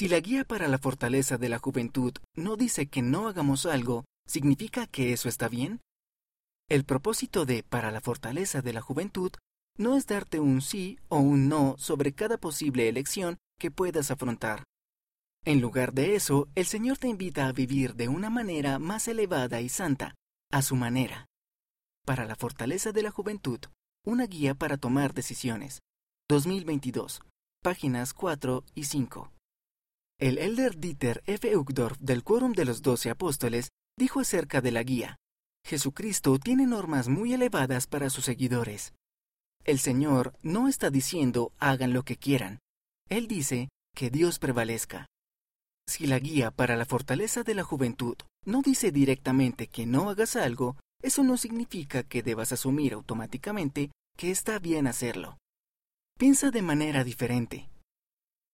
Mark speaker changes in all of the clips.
Speaker 1: Si la guía para la fortaleza de la juventud no dice que no hagamos algo, ¿significa que eso está bien? El propósito de para la fortaleza de la juventud no es darte un sí o un no sobre cada posible elección que puedas afrontar. En lugar de eso, el Señor te invita a vivir de una manera más elevada y santa, a su manera. Para la fortaleza de la juventud, una guía para tomar decisiones. 2022, páginas 4 y 5. El elder Dieter F. Uchtdorf del Quórum de los Doce Apóstoles dijo acerca de la guía, Jesucristo tiene normas muy elevadas para sus seguidores. El Señor no está diciendo hagan lo que quieran. Él dice que Dios prevalezca. Si la guía para la fortaleza de la juventud no dice directamente que no hagas algo, eso no significa que debas asumir automáticamente que está bien hacerlo. Piensa de manera diferente.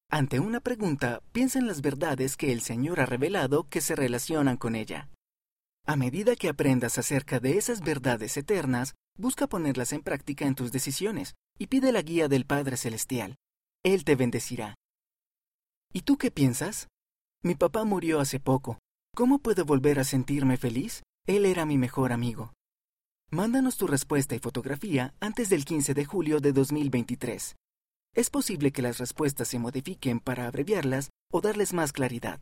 Speaker 1: Ante una pregunta, piensa en las verdades que el Señor ha revelado que se relacionan con ella. A medida que aprendas acerca de esas verdades eternas, busca ponerlas en práctica en tus decisiones y pide la guía del Padre Celestial. Él te bendecirá. ¿Y tú qué piensas? Mi papá murió hace poco. ¿Cómo puedo volver a sentirme feliz? Él era mi mejor amigo. Mándanos tu respuesta y fotografía antes del 15 de julio de 2023. Es posible que las respuestas se modifiquen para abreviarlas o darles más claridad.